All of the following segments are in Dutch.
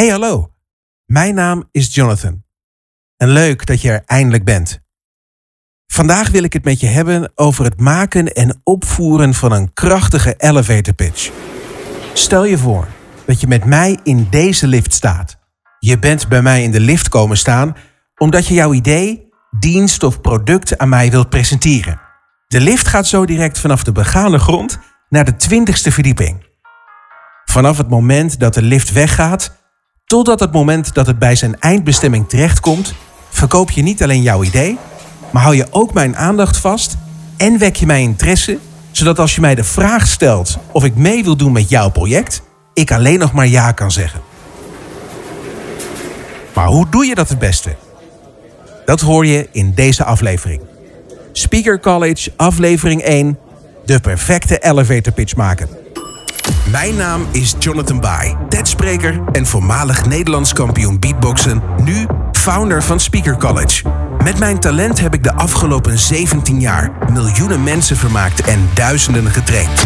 Hey hallo, mijn naam is Jonathan. En leuk dat je er eindelijk bent. Vandaag wil ik het met je hebben over het maken en opvoeren van een krachtige elevator pitch. Stel je voor dat je met mij in deze lift staat. Je bent bij mij in de lift komen staan omdat je jouw idee, dienst of product aan mij wilt presenteren. De lift gaat zo direct vanaf de begane grond naar de twintigste verdieping. Vanaf het moment dat de lift weggaat, totdat het moment dat het bij zijn eindbestemming terechtkomt, verkoop je niet alleen jouw idee, maar hou je ook mijn aandacht vast en wek je mijn interesse, zodat als je mij de vraag stelt of ik mee wil doen met jouw project, ik alleen nog maar ja kan zeggen. Maar hoe doe je dat het beste? Dat hoor je in deze aflevering. Speaker College, aflevering 1. De perfecte elevator pitch maken. Mijn naam is Jonathan Bai, TED-spreker en voormalig Nederlands kampioen beatboxen, nu founder van Speaker College. Met mijn talent heb ik de afgelopen 17 jaar miljoenen mensen vermaakt en duizenden getraind.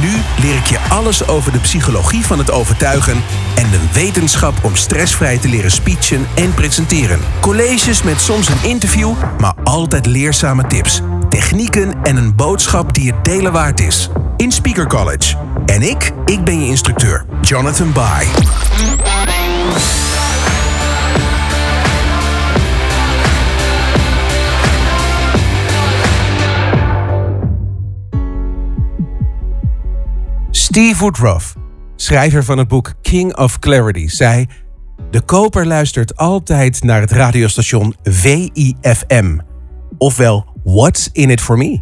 Nu leer ik je alles over de psychologie van het overtuigen en de wetenschap om stressvrij te leren speechen en presenteren. Colleges met soms een interview, maar altijd leerzame tips, technieken en een boodschap die het delen waard is. In Speaker College. En ik, ik ben je instructeur, Jonathan Bai. Steve Woodruff, schrijver van het boek King of Clarity, zei: De koper luistert altijd naar het radiostation VIFM, ofwel What's in it for me?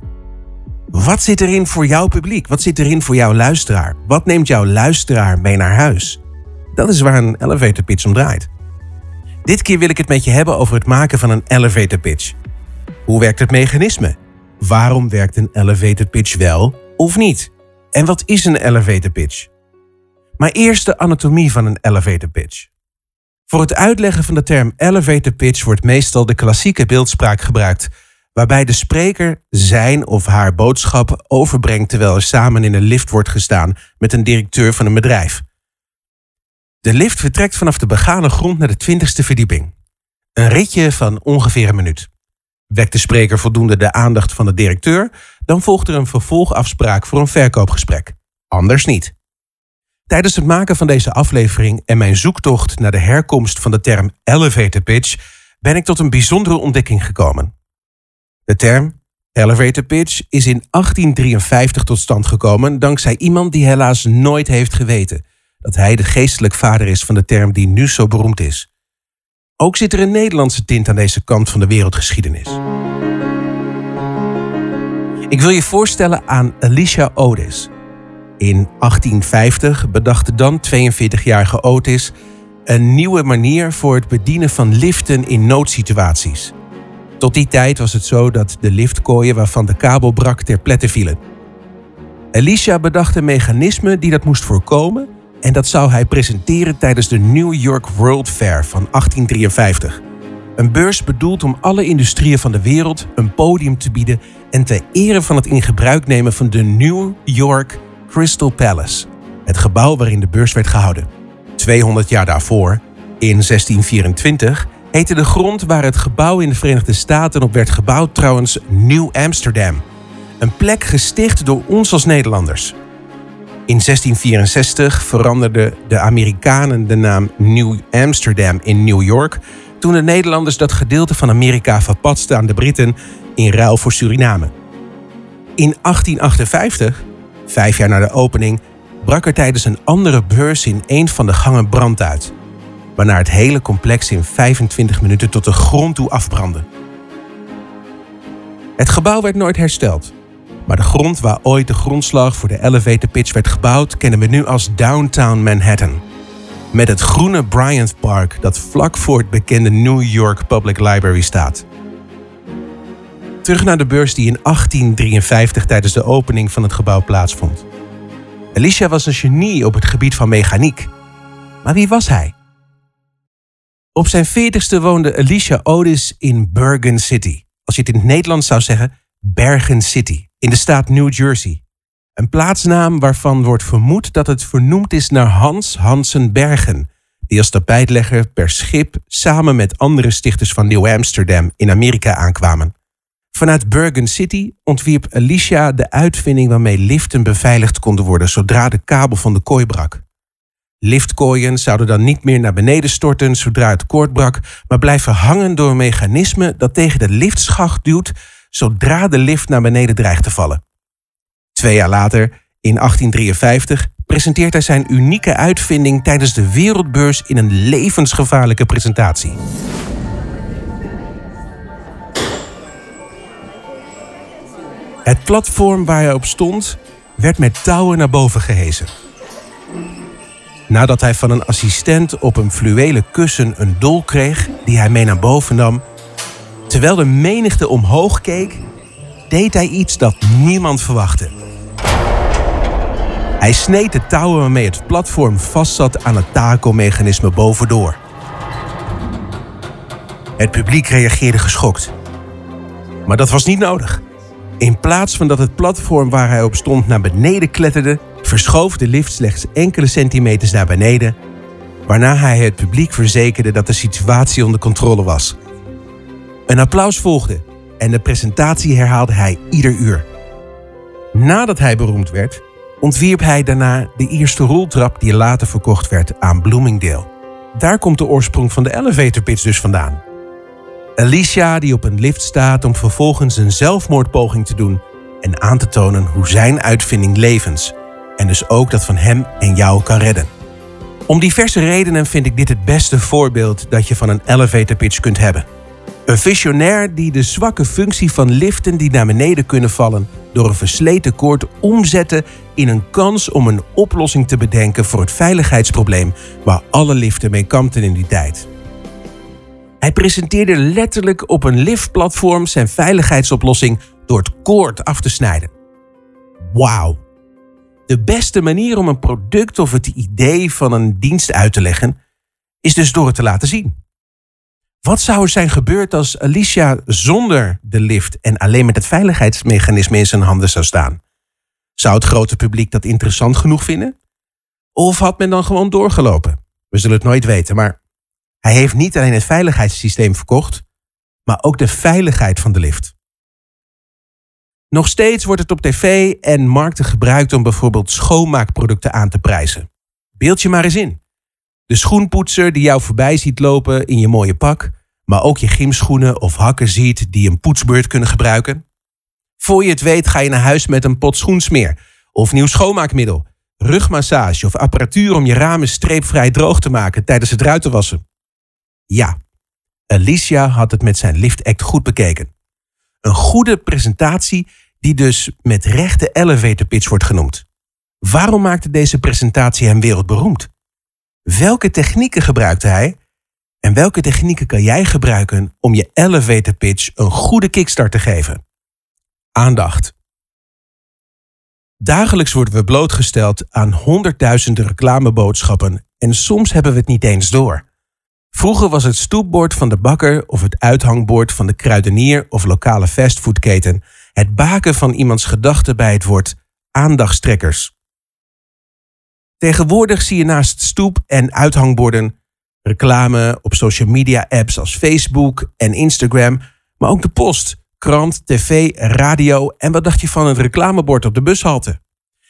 Wat zit erin voor jouw publiek? Wat zit erin voor jouw luisteraar? Wat neemt jouw luisteraar mee naar huis? Dat is waar een elevator pitch om draait. Dit keer wil ik het met je hebben over het maken van een elevator pitch. Hoe werkt het mechanisme? Waarom werkt een elevator pitch wel of niet? En wat is een elevator pitch? Maar eerst de anatomie van een elevator pitch. Voor het uitleggen van de term elevator pitch wordt meestal de klassieke beeldspraak gebruikt, waarbij de spreker zijn of haar boodschap overbrengt terwijl er samen in een lift wordt gestaan met een directeur van een bedrijf. De lift vertrekt vanaf de begane grond naar de twintigste verdieping. Een ritje van ongeveer een minuut. Wekt de spreker voldoende de aandacht van de directeur, dan volgt er een vervolgafspraak voor een verkoopgesprek. Anders niet. Tijdens het maken van deze aflevering en mijn zoektocht naar de herkomst van de term elevator pitch ben ik tot een bijzondere ontdekking gekomen. De term elevator pitch is in 1853 tot stand gekomen dankzij iemand die helaas nooit heeft geweten dat hij de geestelijk vader is van de term die nu zo beroemd is. Ook zit er een Nederlandse tint aan deze kant van de wereldgeschiedenis. Ik wil je voorstellen aan Alicia Otis. In 1850 bedacht de dan 42-jarige Otis een nieuwe manier voor het bedienen van liften in noodsituaties. Tot die tijd was het zo dat de liftkooien waarvan de kabel brak ter pletten vielen. Alicia bedacht een mechanisme die dat moest voorkomen en dat zou hij presenteren tijdens de New York World Fair van 1853. Een beurs bedoeld om alle industrieën van de wereld een podium te bieden en ter ere van het in gebruik nemen van de New York Crystal Palace, het gebouw waarin de beurs werd gehouden. 200 jaar daarvoor, in 1624, heette de grond waar het gebouw in de Verenigde Staten op werd gebouwd trouwens New Amsterdam. Een plek gesticht door ons als Nederlanders. In 1664 veranderden de Amerikanen de naam New Amsterdam in New York toen de Nederlanders dat gedeelte van Amerika verpatsten aan de Britten in ruil voor Suriname. In 1858, vijf jaar na de opening, brak er tijdens een andere beurs in een van de gangen brand uit, waarna het hele complex in 25 minuten tot de grond toe afbrandde. Het gebouw werd nooit hersteld, maar de grond waar ooit de grondslag voor de elevator pitch werd gebouwd kennen we nu als Downtown Manhattan. Met het groene Bryant Park dat vlak voor het bekende New York Public Library staat. Terug naar de beurs die in 1853 tijdens de opening van het gebouw plaatsvond. Alicia was een genie op het gebied van mechaniek. Maar wie was hij? Op zijn veertigste woonde Alicia Otis in Bergen City. Als je het in het Nederlands zou zeggen, Bergen City, in de staat New Jersey. Een plaatsnaam waarvan wordt vermoed dat het vernoemd is naar Hans Hansen Bergen, die als tapijtlegger per schip samen met andere stichters van Nieuw Amsterdam in Amerika aankwamen. Vanuit Bergen City ontwierp Alicia de uitvinding waarmee liften beveiligd konden worden zodra de kabel van de kooi brak. Liftkooien zouden dan niet meer naar beneden storten zodra het koord brak, maar blijven hangen door een mechanisme dat tegen de liftschacht duwt zodra de lift naar beneden dreigt te vallen. Twee jaar later, in 1853, presenteert hij zijn unieke uitvinding tijdens de wereldbeurs in een levensgevaarlijke presentatie. Het platform waar hij op stond werd met touwen naar boven gehezen. Nadat hij van een assistent op een fluwelen kussen een dol kreeg die hij mee naar boven nam, terwijl de menigte omhoog keek, deed hij iets dat niemand verwachtte. Hij sneed de touwen waarmee het platform vastzat aan het takelmechanisme bovendoor. Het publiek reageerde geschokt. Maar dat was niet nodig. In plaats van dat het platform waar hij op stond naar beneden kletterde, verschoof de lift slechts enkele centimeters naar beneden, waarna hij het publiek verzekerde dat de situatie onder controle was. Een applaus volgde en de presentatie herhaalde hij ieder uur. Nadat hij beroemd werd, ontwierp hij daarna de eerste roltrap die later verkocht werd aan Bloomingdale. Daar komt de oorsprong van de elevator pitch dus vandaan. Alicia die op een lift staat om vervolgens een zelfmoordpoging te doen en aan te tonen hoe zijn uitvinding levens en dus ook dat van hem en jou kan redden. Om diverse redenen vind ik dit het beste voorbeeld dat je van een elevator pitch kunt hebben. Een visionair die de zwakke functie van liften die naar beneden kunnen vallen door een versleten koord omzetten in een kans om een oplossing te bedenken voor het veiligheidsprobleem waar alle liften mee kampten in die tijd. Hij presenteerde letterlijk op een liftplatform zijn veiligheidsoplossing door het koord af te snijden. Wauw. De beste manier om een product of het idee van een dienst uit te leggen is dus door het te laten zien. Wat zou er zijn gebeurd als Alicia zonder de lift en alleen met het veiligheidsmechanisme in zijn handen zou staan? Zou het grote publiek dat interessant genoeg vinden? Of had men dan gewoon doorgelopen? We zullen het nooit weten, maar hij heeft niet alleen het veiligheidssysteem verkocht, maar ook de veiligheid van de lift. Nog steeds wordt het op tv en markten gebruikt om bijvoorbeeld schoonmaakproducten aan te prijzen. Beeld je maar eens in. De schoenpoetser die jou voorbij ziet lopen in je mooie pak, maar ook je gymschoenen of hakken ziet die een poetsbeurt kunnen gebruiken. Voor je het weet ga je naar huis met een pot schoensmeer of nieuw schoonmaakmiddel, rugmassage of apparatuur om je ramen streepvrij droog te maken tijdens het ruitenwassen. Ja, Alicia had het met zijn Lift Act goed bekeken. Een goede presentatie die dus met rechte elevator pitch wordt genoemd. Waarom maakte deze presentatie hem wereldberoemd? Welke technieken gebruikte hij? En welke technieken kan jij gebruiken om je elevator pitch een goede kickstart te geven? Aandacht. Dagelijks worden we blootgesteld aan honderdduizenden reclameboodschappen en soms hebben we het niet eens door. Vroeger was het stoepbord van de bakker of het uithangbord van de kruidenier of lokale fastfoodketen het baken van iemands gedachten bij het woord aandachtstrekkers. Tegenwoordig zie je naast stoep- en uithangborden reclame op social media apps als Facebook en Instagram, maar ook de post, krant, tv, radio en wat dacht je van het reclamebord op de bushalte?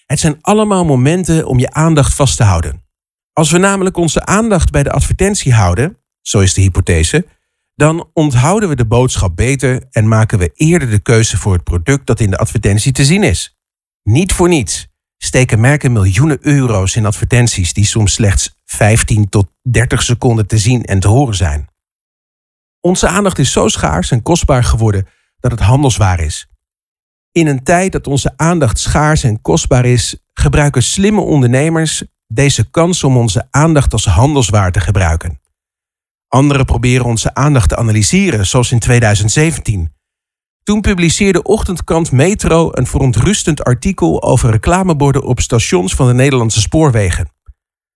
Het zijn allemaal momenten om je aandacht vast te houden. Als we namelijk onze aandacht bij de advertentie houden, zo is de hypothese, dan onthouden we de boodschap beter en maken we eerder de keuze voor het product dat in de advertentie te zien is. Niet voor niets steken merken miljoenen euro's in advertenties die soms slechts 15 tot 30 seconden te zien en te horen zijn. Onze aandacht is zo schaars en kostbaar geworden dat het handelswaar is. In een tijd dat onze aandacht schaars en kostbaar is, gebruiken slimme ondernemers deze kans om onze aandacht als handelswaar te gebruiken. Anderen proberen onze aandacht te analyseren, zoals in 2017. Toen publiceerde ochtendkrant Metro een verontrustend artikel over reclameborden op stations van de Nederlandse spoorwegen.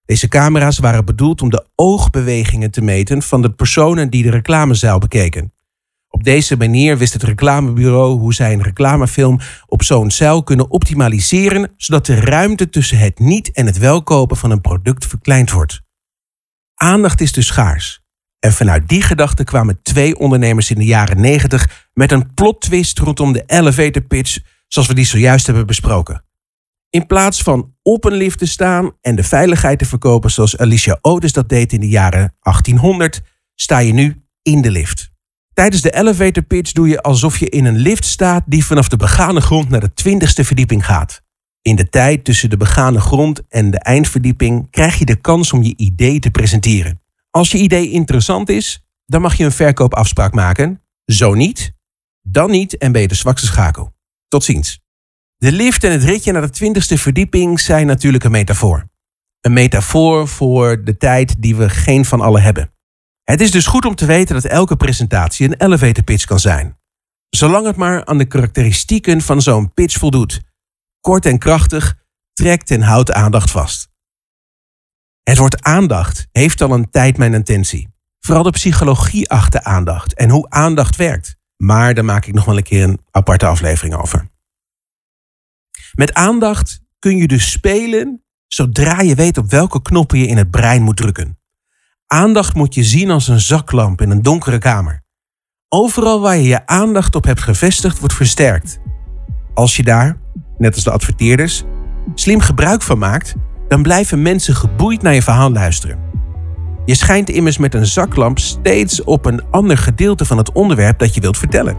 Deze camera's waren bedoeld om de oogbewegingen te meten van de personen die de reclamezaal bekeken. Op deze manier wist het reclamebureau hoe zij een reclamefilm op zo'n zeil kunnen optimaliseren, zodat de ruimte tussen het niet en het welkopen van een product verkleind wordt. Aandacht is dus schaars. En vanuit die gedachte kwamen twee ondernemers in de jaren 90 met een plot twist rondom de elevator pitch zoals we die zojuist hebben besproken. In plaats van op een lift te staan en de veiligheid te verkopen zoals Alicia Otis dat deed in de jaren 1800, sta je nu in de lift. Tijdens de elevator pitch doe je alsof je in een lift staat die vanaf de begane grond naar de twintigste verdieping gaat. In de tijd tussen de begane grond en de eindverdieping krijg je de kans om je idee te presenteren. Als je idee interessant is, dan mag je een verkoopafspraak maken. Zo niet, dan niet en ben je de zwakste schakel. Tot ziens. De lift en het ritje naar de twintigste verdieping zijn natuurlijk een metafoor. Een metafoor voor de tijd die we geen van allen hebben. Het is dus goed om te weten dat elke presentatie een elevator pitch kan zijn. Zolang het maar aan de karakteristieken van zo'n pitch voldoet. Kort en krachtig, trekt en houdt aandacht vast. Het woord aandacht heeft al een tijd mijn intentie. Vooral de psychologie achter aandacht en hoe aandacht werkt. Maar daar maak ik nog wel een keer een aparte aflevering over. Met aandacht kun je dus spelen zodra je weet op welke knoppen je in het brein moet drukken. Aandacht moet je zien als een zaklamp in een donkere kamer. Overal waar je je aandacht op hebt gevestigd, wordt versterkt. Als je daar, net als de adverteerders, slim gebruik van maakt, dan blijven mensen geboeid naar je verhaal luisteren. Je schijnt immers met een zaklamp steeds op een ander gedeelte van het onderwerp dat je wilt vertellen.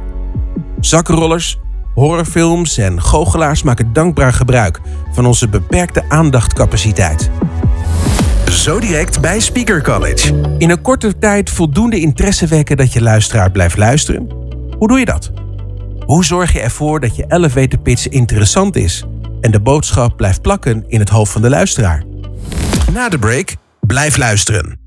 Zakkenrollers, horrorfilms en goochelaars maken dankbaar gebruik van onze beperkte aandachtcapaciteit. Zo direct bij Speaker College. In een korte tijd voldoende interesse wekken dat je luisteraar blijft luisteren? Hoe doe je dat? Hoe zorg je ervoor dat je elevator pitch interessant is en de boodschap blijft plakken in het hoofd van de luisteraar? Na de break, blijf luisteren.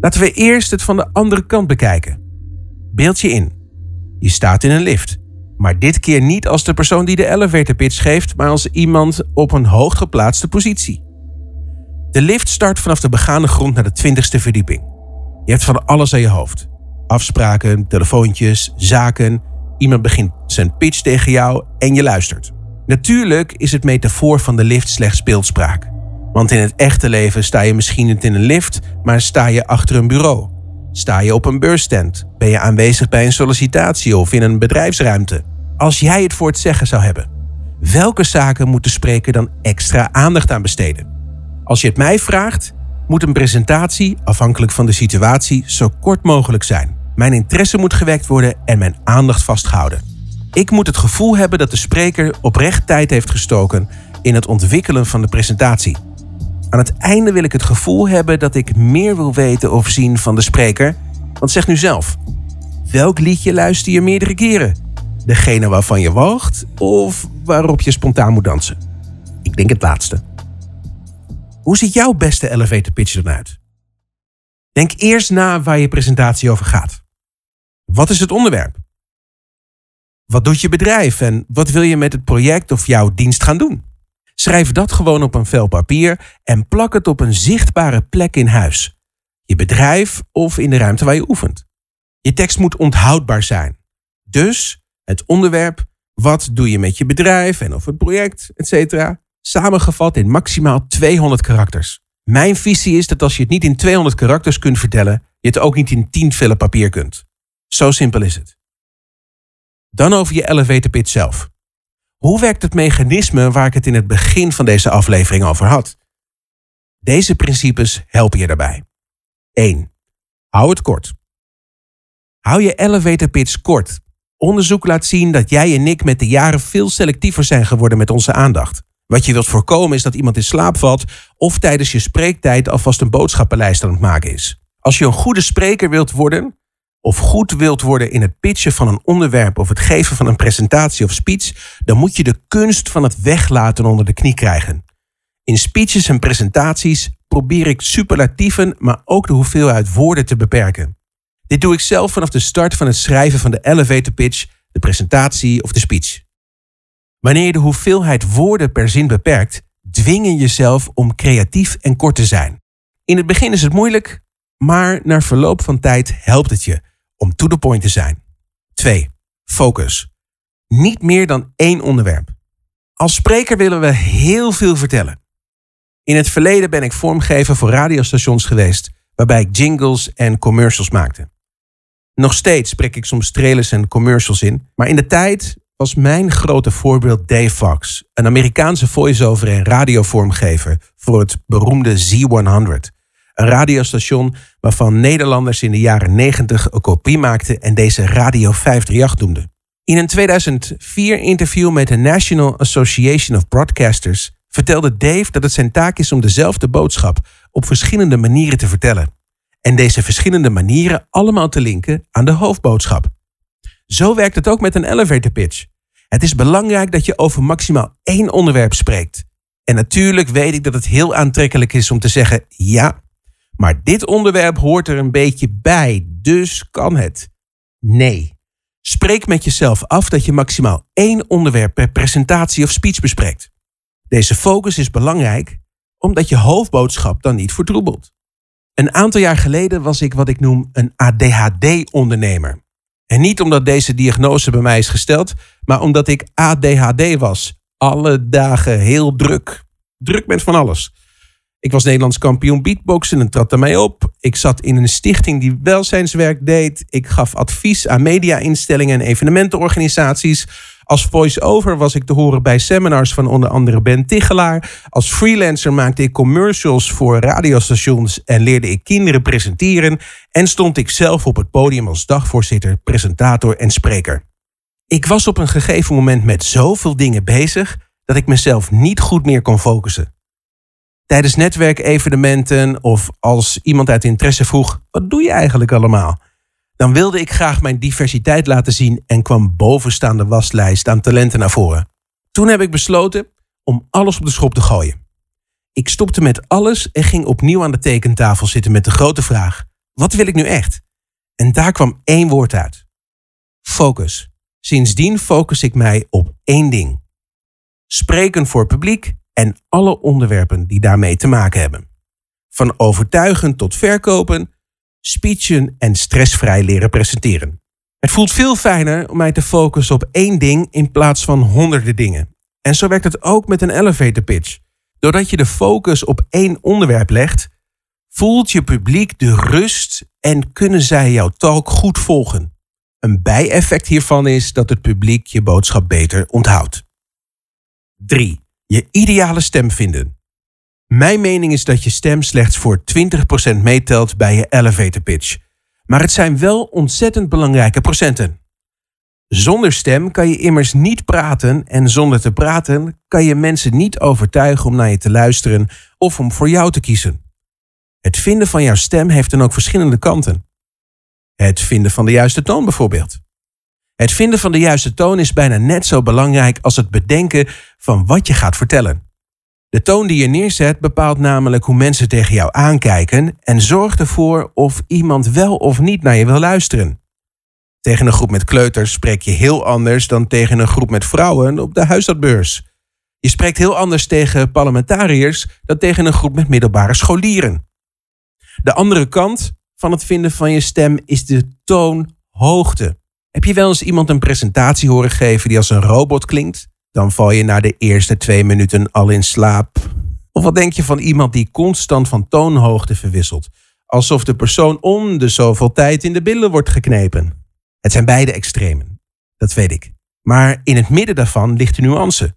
Laten we eerst het van de andere kant bekijken. Beeld je in. Je staat in een lift. Maar dit keer niet als de persoon die de elevator pitch geeft, maar als iemand op een hooggeplaatste positie. De lift start vanaf de begane grond naar de twintigste verdieping. Je hebt van alles aan je hoofd. Afspraken, telefoontjes, zaken. Iemand begint zijn pitch tegen jou en je luistert. Natuurlijk is het metafoor van de lift slechts beeldspraak. Want in het echte leven sta je misschien niet in een lift, maar sta je achter een bureau. Sta je op een beursstand? Ben je aanwezig bij een sollicitatie of in een bedrijfsruimte? Als jij het voor het zeggen zou hebben, welke zaken moet de spreker dan extra aandacht aan besteden? Als je het mij vraagt, moet een presentatie, afhankelijk van de situatie, zo kort mogelijk zijn. Mijn interesse moet gewekt worden en mijn aandacht vastgehouden. Ik moet het gevoel hebben dat de spreker oprecht tijd heeft gestoken in het ontwikkelen van de presentatie. Aan het einde wil ik het gevoel hebben dat ik meer wil weten of zien van de spreker. Want zeg nu zelf, welk liedje luister je meerdere keren? Degene waarvan je wacht of waarop je spontaan moet dansen? Ik denk het laatste. Hoe ziet jouw beste elevator pitch dan uit? Denk eerst na waar je presentatie over gaat. Wat is het onderwerp? Wat doet je bedrijf en wat wil je met het project of jouw dienst gaan doen? Schrijf dat gewoon op een vel papier en plak het op een zichtbare plek in huis. Je bedrijf of in de ruimte waar je oefent. Je tekst moet onthoudbaar zijn. Dus het onderwerp, wat doe je met je bedrijf en of het project, etc. Samengevat in maximaal 200 karakters. Mijn visie is dat als je het niet in 200 karakters kunt vertellen, je het ook niet in 10 vellen papier kunt. Zo simpel is het. Dan over je elevator pitch zelf. Hoe werkt het mechanisme waar ik het in het begin van deze aflevering over had? Deze principes helpen je daarbij. 1. Hou het kort. Hou je elevator pitch kort. Onderzoek laat zien dat jij en ik met de jaren veel selectiever zijn geworden met onze aandacht. Wat je wilt voorkomen is dat iemand in slaap valt of tijdens je spreektijd alvast een boodschappenlijst aan het maken is. Als je een goede spreker wilt worden, of goed wilt worden in het pitchen van een onderwerp of het geven van een presentatie of speech, dan moet je de kunst van het weglaten onder de knie krijgen. In speeches en presentaties probeer ik superlatieven, maar ook de hoeveelheid woorden te beperken. Dit doe ik zelf vanaf de start van het schrijven van de elevator pitch, de presentatie of de speech. Wanneer je de hoeveelheid woorden per zin beperkt, dwing je jezelf om creatief en kort te zijn. In het begin is het moeilijk, maar na verloop van tijd helpt het je om to the point te zijn. 2. Focus. Niet meer dan één onderwerp. Als spreker willen we heel veel vertellen. In het verleden ben ik vormgever voor radiostations geweest, waarbij ik jingles en commercials maakte. Nog steeds spreek ik soms trailers en commercials in, maar in de tijd was mijn grote voorbeeld Dave Fox, een Amerikaanse voice-over en radiovormgever voor het beroemde Z100. Een radiostation waarvan Nederlanders in de jaren 90 een kopie maakten en deze Radio 538 noemden. In een 2004 interview met de National Association of Broadcasters vertelde Dave dat het zijn taak is om dezelfde boodschap op verschillende manieren te vertellen. En deze verschillende manieren allemaal te linken aan de hoofdboodschap. Zo werkt het ook met een elevator pitch. Het is belangrijk dat je over maximaal één onderwerp spreekt. En natuurlijk weet ik dat het heel aantrekkelijk is om te zeggen: ja, maar dit onderwerp hoort er een beetje bij, dus kan het. Nee. Spreek met jezelf af dat je maximaal één onderwerp per presentatie of speech bespreekt. Deze focus is belangrijk omdat je hoofdboodschap dan niet vertroebelt. Een aantal jaar geleden was ik wat ik noem een ADHD-ondernemer. En niet omdat deze diagnose bij mij is gesteld, maar omdat ik ADHD was. Alle dagen heel druk. Druk met van alles. Ik was Nederlands kampioen beatboxen en trad daarmee op. Ik zat in een stichting die welzijnswerk deed. Ik gaf advies aan media-instellingen en evenementenorganisaties. Als voice-over was ik te horen bij seminars van onder andere Ben Tichelaar. Als freelancer maakte ik commercials voor radiostations en leerde ik kinderen presenteren. En stond ik zelf op het podium als dagvoorzitter, presentator en spreker. Ik was op een gegeven moment met zoveel dingen bezig dat ik mezelf niet goed meer kon focussen. Tijdens netwerkevenementen of als iemand uit interesse vroeg: wat doe je eigenlijk allemaal? Dan wilde ik graag mijn diversiteit laten zien en kwam bovenstaande waslijst aan talenten naar voren. Toen heb ik besloten om alles op de schop te gooien. Ik stopte met alles en ging opnieuw aan de tekentafel zitten met de grote vraag: wat wil ik nu echt? En daar kwam één woord uit: focus. Sindsdien focus ik mij op één ding: spreken voor publiek en alle onderwerpen die daarmee te maken hebben. Van overtuigen tot verkopen, speechen en stressvrij leren presenteren. Het voelt veel fijner om mij te focussen op één ding in plaats van honderden dingen. En zo werkt het ook met een elevator pitch. Doordat je de focus op één onderwerp legt, voelt je publiek de rust en kunnen zij jouw talk goed volgen. Een bijeffect hiervan is dat het publiek je boodschap beter onthoudt. 3. Je ideale stem vinden. Mijn mening is dat je stem slechts voor 20% meetelt bij je elevator pitch. Maar het zijn wel ontzettend belangrijke procenten. Zonder stem kan je immers niet praten en zonder te praten kan je mensen niet overtuigen om naar je te luisteren of om voor jou te kiezen. Het vinden van jouw stem heeft dan ook verschillende kanten. Het vinden van de juiste toon bijvoorbeeld. Het vinden van de juiste toon is bijna net zo belangrijk als het bedenken van wat je gaat vertellen. De toon die je neerzet bepaalt namelijk hoe mensen tegen jou aankijken en zorgt ervoor of iemand wel of niet naar je wil luisteren. Tegen een groep met kleuters spreek je heel anders dan tegen een groep met vrouwen op de huisartsbeurs. Je spreekt heel anders tegen parlementariërs dan tegen een groep met middelbare scholieren. De andere kant van het vinden van je stem is de toonhoogte. Heb je wel eens iemand een presentatie horen geven die als een robot klinkt? Dan val je na de eerste twee minuten al in slaap. Of wat denk je van iemand die constant van toonhoogte verwisselt? Alsof de persoon om de zoveel tijd in de billen wordt geknepen. Het zijn beide extremen, dat weet ik. Maar in het midden daarvan ligt de nuance.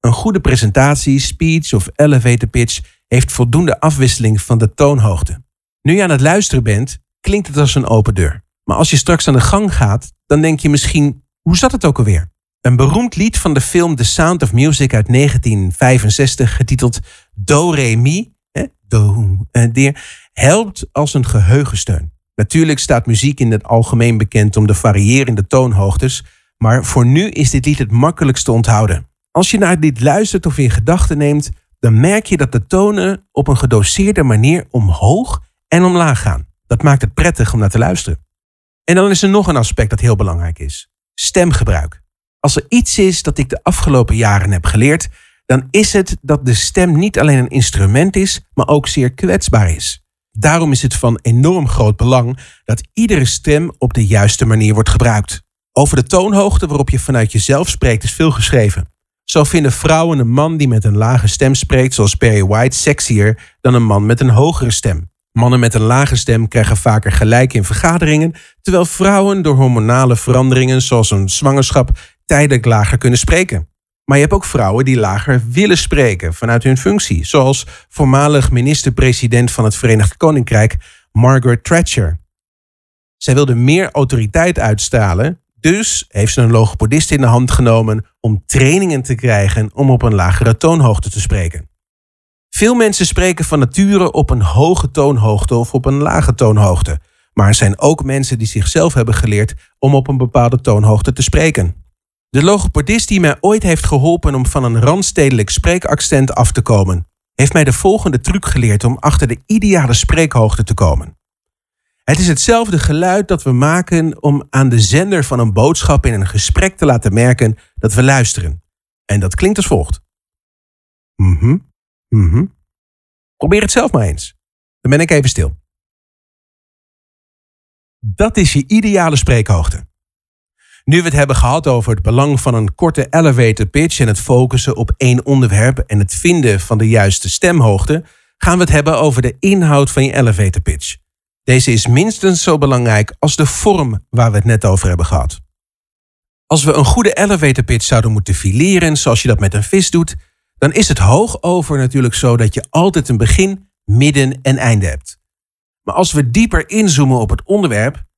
Een goede presentatie, speech of elevator pitch heeft voldoende afwisseling van de toonhoogte. Nu je aan het luisteren bent, klinkt het als een open deur. Maar als je straks aan de gang gaat, dan denk je misschien, hoe zat het ook alweer? Een beroemd lied van de film The Sound of Music uit 1965, getiteld Do Re Mi, do, eh, helpt als een geheugensteun. Natuurlijk staat muziek in het algemeen bekend om de variërende toonhoogtes, maar voor nu is dit lied het makkelijkst te onthouden. Als je naar dit luistert of in gedachten neemt, dan merk je dat de tonen op een gedoseerde manier omhoog en omlaag gaan. Dat maakt het prettig om naar te luisteren. En dan is er nog een aspect dat heel belangrijk is: stemgebruik. Als er iets is dat ik de afgelopen jaren heb geleerd, dan is het dat de stem niet alleen een instrument is, maar ook zeer kwetsbaar is. Daarom is het van enorm groot belang dat iedere stem op de juiste manier wordt gebruikt. Over de toonhoogte waarop je vanuit jezelf spreekt is veel geschreven. Zo vinden vrouwen een man die met een lage stem spreekt, zoals Perry White, sexier dan een man met een hogere stem. Mannen met een lage stem krijgen vaker gelijk in vergaderingen, terwijl vrouwen door hormonale veranderingen, zoals een zwangerschap, tijdelijk lager kunnen spreken. Maar je hebt ook vrouwen die lager willen spreken vanuit hun functie, zoals voormalig minister-president van het Verenigd Koninkrijk Margaret Thatcher. Zij wilde meer autoriteit uitstralen, dus heeft ze een logopedist in de hand genomen om trainingen te krijgen om op een lagere toonhoogte te spreken. Veel mensen spreken van nature op een hoge toonhoogte of op een lage toonhoogte, maar er zijn ook mensen die zichzelf hebben geleerd om op een bepaalde toonhoogte te spreken. De logopedist die mij ooit heeft geholpen om van een randstedelijk spreekaccent af te komen, heeft mij de volgende truc geleerd om achter de ideale spreekhoogte te komen. Het is hetzelfde geluid dat we maken om aan de zender van een boodschap in een gesprek te laten merken dat we luisteren. En dat klinkt als volgt. Mhm, mhm. Probeer het zelf maar eens. Dan ben ik even stil. Dat is je ideale spreekhoogte. Nu we het hebben gehad over het belang van een korte elevator pitch en het focussen op één onderwerp en het vinden van de juiste stemhoogte, gaan we het hebben over de inhoud van je elevator pitch. Deze is minstens zo belangrijk als de vorm waar we het net over hebben gehad. Als we een goede elevator pitch zouden moeten fileren zoals je dat met een vis doet, dan is het hoog over natuurlijk zo dat je altijd een begin, midden en einde hebt. Maar als we dieper inzoomen op het onderwerp,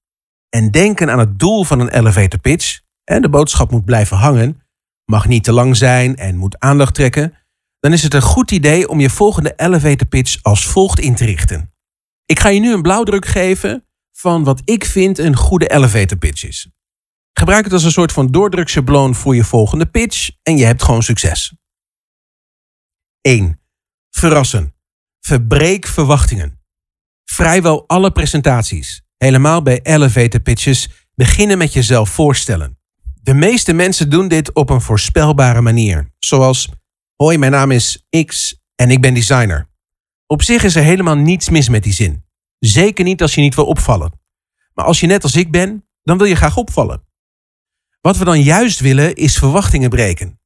en denken aan het doel van een elevator pitch, en de boodschap moet blijven hangen, mag niet te lang zijn en moet aandacht trekken, dan is het een goed idee om je volgende elevator pitch als volgt in te richten. Ik ga je nu een blauwdruk geven van wat ik vind een goede elevator pitch is. Gebruik het als een soort van doordrukschabloon voor je volgende pitch en je hebt gewoon succes. 1. Verrassen. Verbreek verwachtingen. Vrijwel alle presentaties, helemaal bij elevator pitches, beginnen met jezelf voorstellen. De meeste mensen doen dit op een voorspelbare manier, zoals: Hoi, mijn naam is X en ik ben designer. Op zich is er helemaal niets mis met die zin. Zeker niet als je niet wil opvallen. Maar als je net als ik ben, dan wil je graag opvallen. Wat we dan juist willen is verwachtingen breken.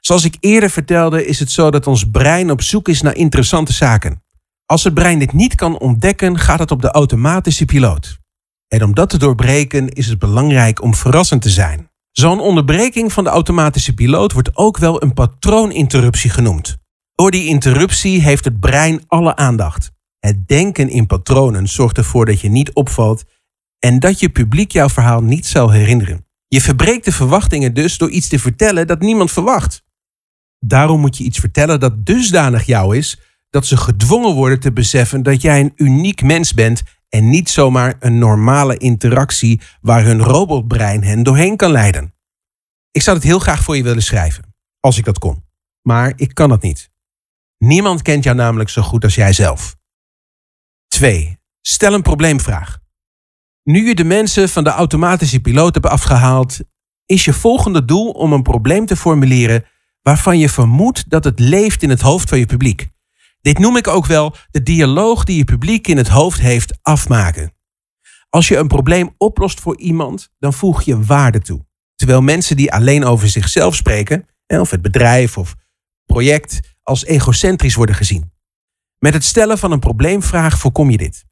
Zoals ik eerder vertelde, is het zo dat ons brein op zoek is naar interessante zaken. Als het brein dit niet kan ontdekken, gaat het op de automatische piloot. En om dat te doorbreken is het belangrijk om verrassend te zijn. Zo'n onderbreking van de automatische piloot wordt ook wel een patrooninterruptie genoemd. Door die interruptie heeft het brein alle aandacht. Het denken in patronen zorgt ervoor dat je niet opvalt en dat je publiek jouw verhaal niet zal herinneren. Je verbreekt de verwachtingen dus door iets te vertellen dat niemand verwacht. Daarom moet je iets vertellen dat dusdanig jou is dat ze gedwongen worden te beseffen dat jij een uniek mens bent en niet zomaar een normale interactie waar hun robotbrein hen doorheen kan leiden. Ik zou het heel graag voor je willen schrijven, als ik dat kon. Maar ik kan het niet. Niemand kent jou namelijk zo goed als jijzelf. 2. Stel een probleemvraag. Nu je de mensen van de automatische piloot hebt afgehaald, is je volgende doel om een probleem te formuleren waarvan je vermoedt dat het leeft in het hoofd van je publiek. Dit noem ik ook wel de dialoog die je publiek in het hoofd heeft afmaken. Als je een probleem oplost voor iemand, dan voeg je waarde toe. Terwijl mensen die alleen over zichzelf spreken, of het bedrijf of project, als egocentrisch worden gezien. Met het stellen van een probleemvraag voorkom je dit.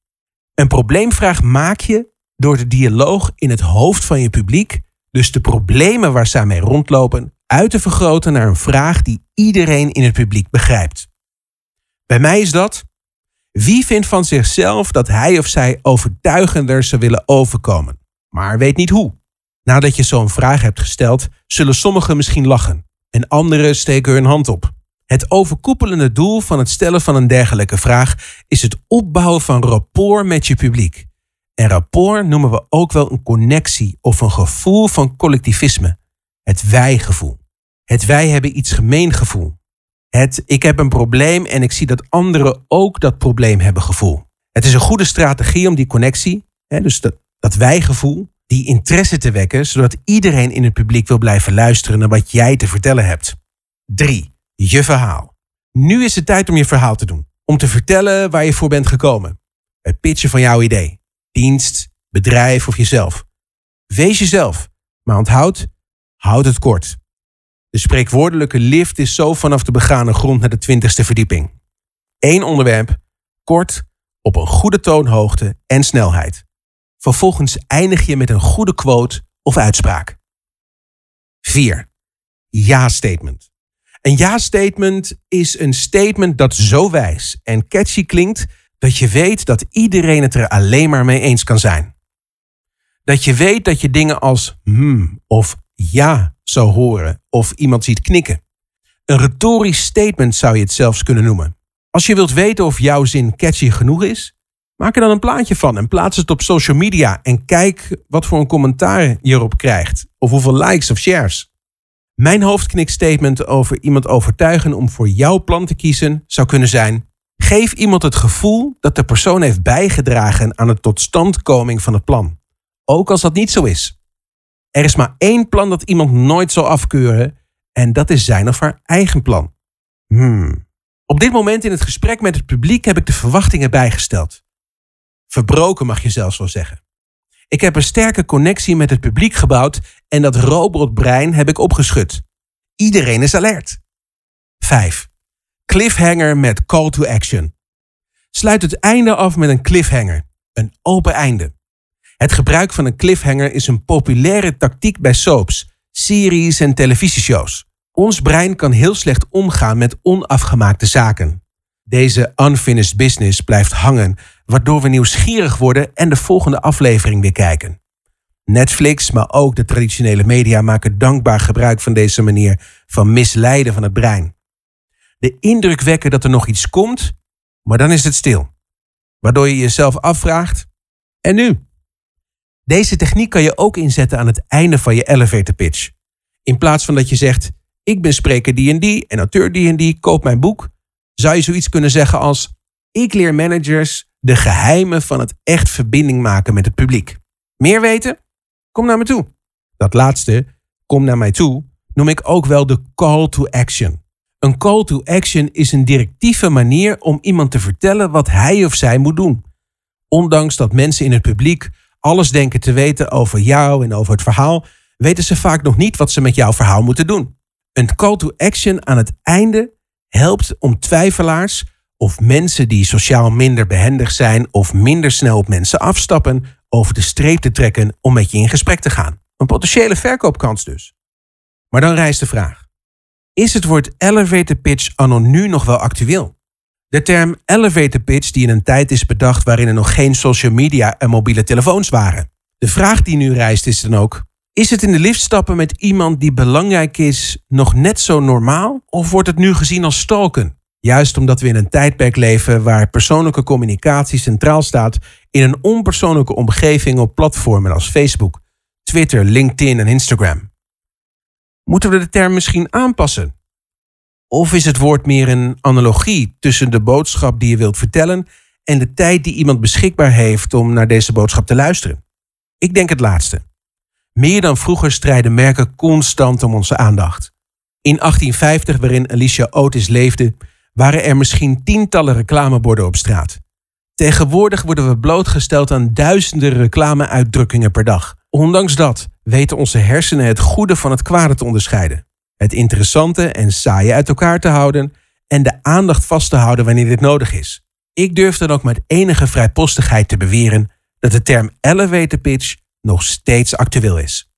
Een probleemvraag maak je door de dialoog in het hoofd van je publiek, dus de problemen waar zij mee rondlopen, uit te vergroten naar een vraag die iedereen in het publiek begrijpt. Bij mij is dat. Wie vindt van zichzelf dat hij of zij overtuigender zou willen overkomen, maar weet niet hoe? Nadat je zo'n vraag hebt gesteld, zullen sommigen misschien lachen en anderen steken hun hand op. Het overkoepelende doel van het stellen van een dergelijke vraag is het opbouwen van rapport met je publiek. En rapport noemen we ook wel een connectie of een gevoel van collectivisme. Het wij-gevoel. Het wij hebben iets gemeen gevoel. Het ik heb een probleem en ik zie dat anderen ook dat probleem hebben gevoel. Het is een goede strategie om die connectie, hè, dus dat, dat wij-gevoel, die interesse te wekken, zodat iedereen in het publiek wil blijven luisteren naar wat jij te vertellen hebt. 3. Je verhaal. Nu is het tijd om je verhaal te doen. Om te vertellen waar je voor bent gekomen. Het pitchen van jouw idee. Dienst, bedrijf of jezelf. Wees jezelf, maar onthoud, houd het kort. De spreekwoordelijke lift is zo vanaf de begane grond naar de twintigste verdieping. Eén onderwerp, kort, op een goede toonhoogte en snelheid. Vervolgens eindig je met een goede quote of uitspraak. 4. Ja-statement. Een ja-statement is een statement dat zo wijs en catchy klinkt dat je weet dat iedereen het er alleen maar mee eens kan zijn. Dat je weet dat je dingen als hmm of ja zou horen of iemand ziet knikken. Een retorisch statement zou je het zelfs kunnen noemen. Als je wilt weten of jouw zin catchy genoeg is, maak er dan een plaatje van en plaats het op social media en kijk wat voor een commentaar je erop krijgt of hoeveel likes of shares. Mijn hoofdknikstatement over iemand overtuigen om voor jouw plan te kiezen zou kunnen zijn: geef iemand het gevoel dat de persoon heeft bijgedragen aan de totstandkoming van het plan, ook als dat niet zo is. Er is maar één plan dat iemand nooit zal afkeuren en dat is zijn of haar eigen plan. Hmm. Op dit moment in het gesprek met het publiek heb ik de verwachtingen bijgesteld. Verbroken mag je zelfs wel zeggen. Ik heb een sterke connectie met het publiek gebouwd en dat robotbrein heb ik opgeschud. Iedereen is alert. 5. Cliffhanger met call to action. Sluit het einde af met een cliffhanger, een open einde. Het gebruik van een cliffhanger is een populaire tactiek bij soaps, series en televisieshows. Ons brein kan heel slecht omgaan met onafgemaakte zaken. Deze unfinished business blijft hangen, waardoor we nieuwsgierig worden en de volgende aflevering weer kijken. Netflix, maar ook de traditionele media maken dankbaar gebruik van deze manier van misleiden van het brein. De indruk wekken dat er nog iets komt, maar dan is het stil. Waardoor je jezelf afvraagt: en nu? Deze techniek kan je ook inzetten aan het einde van je elevator pitch. In plaats van dat je zegt: Ik ben spreker die en die en auteur die en die, koop mijn boek, zou je zoiets kunnen zeggen als: Ik leer managers de geheimen van het echt verbinding maken met het publiek. Meer weten? Kom naar me toe. Dat laatste, kom naar mij toe, noem ik ook wel de call to action. Een call to action is een directieve manier om iemand te vertellen wat hij of zij moet doen. Ondanks dat mensen in het publiek alles denken te weten over jou en over het verhaal, weten ze vaak nog niet wat ze met jouw verhaal moeten doen. Een call to action aan het einde helpt om twijfelaars of mensen die sociaal minder behendig zijn of minder snel op mensen afstappen, over de streep te trekken om met je in gesprek te gaan. Een potentiële verkoopkans dus. Maar dan rijst de vraag: is het woord elevator pitch anno nu nog wel actueel? De term elevator pitch die in een tijd is bedacht waarin er nog geen social media en mobiele telefoons waren. De vraag die nu rijst is dan ook: is het in de lift stappen met iemand die belangrijk is nog net zo normaal of wordt het nu gezien als stalken? Juist omdat we in een tijdperk leven waar persoonlijke communicatie centraal staat in een onpersoonlijke omgeving op platformen als Facebook, Twitter, LinkedIn en Instagram. Moeten we de term misschien aanpassen? Of is het woord meer een analogie tussen de boodschap die je wilt vertellen en de tijd die iemand beschikbaar heeft om naar deze boodschap te luisteren? Ik denk het laatste. Meer dan vroeger strijden merken constant om onze aandacht. In 1850, waarin Alicia Otis leefde, waren er misschien tientallen reclameborden op straat. Tegenwoordig worden we blootgesteld aan duizenden reclameuitdrukkingen per dag. Ondanks dat weten onze hersenen het goede van het kwade te onderscheiden. Het interessante en saaie uit elkaar te houden en de aandacht vast te houden wanneer dit nodig is. Ik durf dan ook met enige vrijpostigheid te beweren dat de term elevator pitch nog steeds actueel is.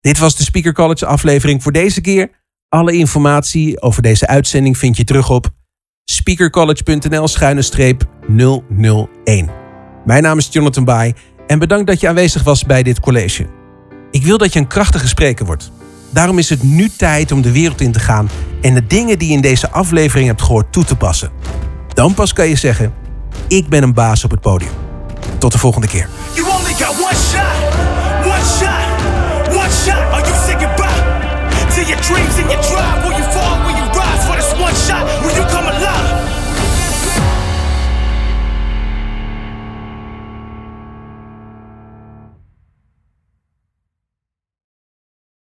Dit was de Speaker College aflevering voor deze keer. Alle informatie over deze uitzending vind je terug op speakercollege.nl-001. Mijn naam is Jonathan Bai en bedankt dat je aanwezig was bij dit college. Ik wil dat je een krachtige spreker wordt. Daarom is het nu tijd om de wereld in te gaan en de dingen die je in deze aflevering hebt gehoord toe te passen. Dan pas kan je zeggen: Ik ben een baas op het podium. Tot de volgende keer.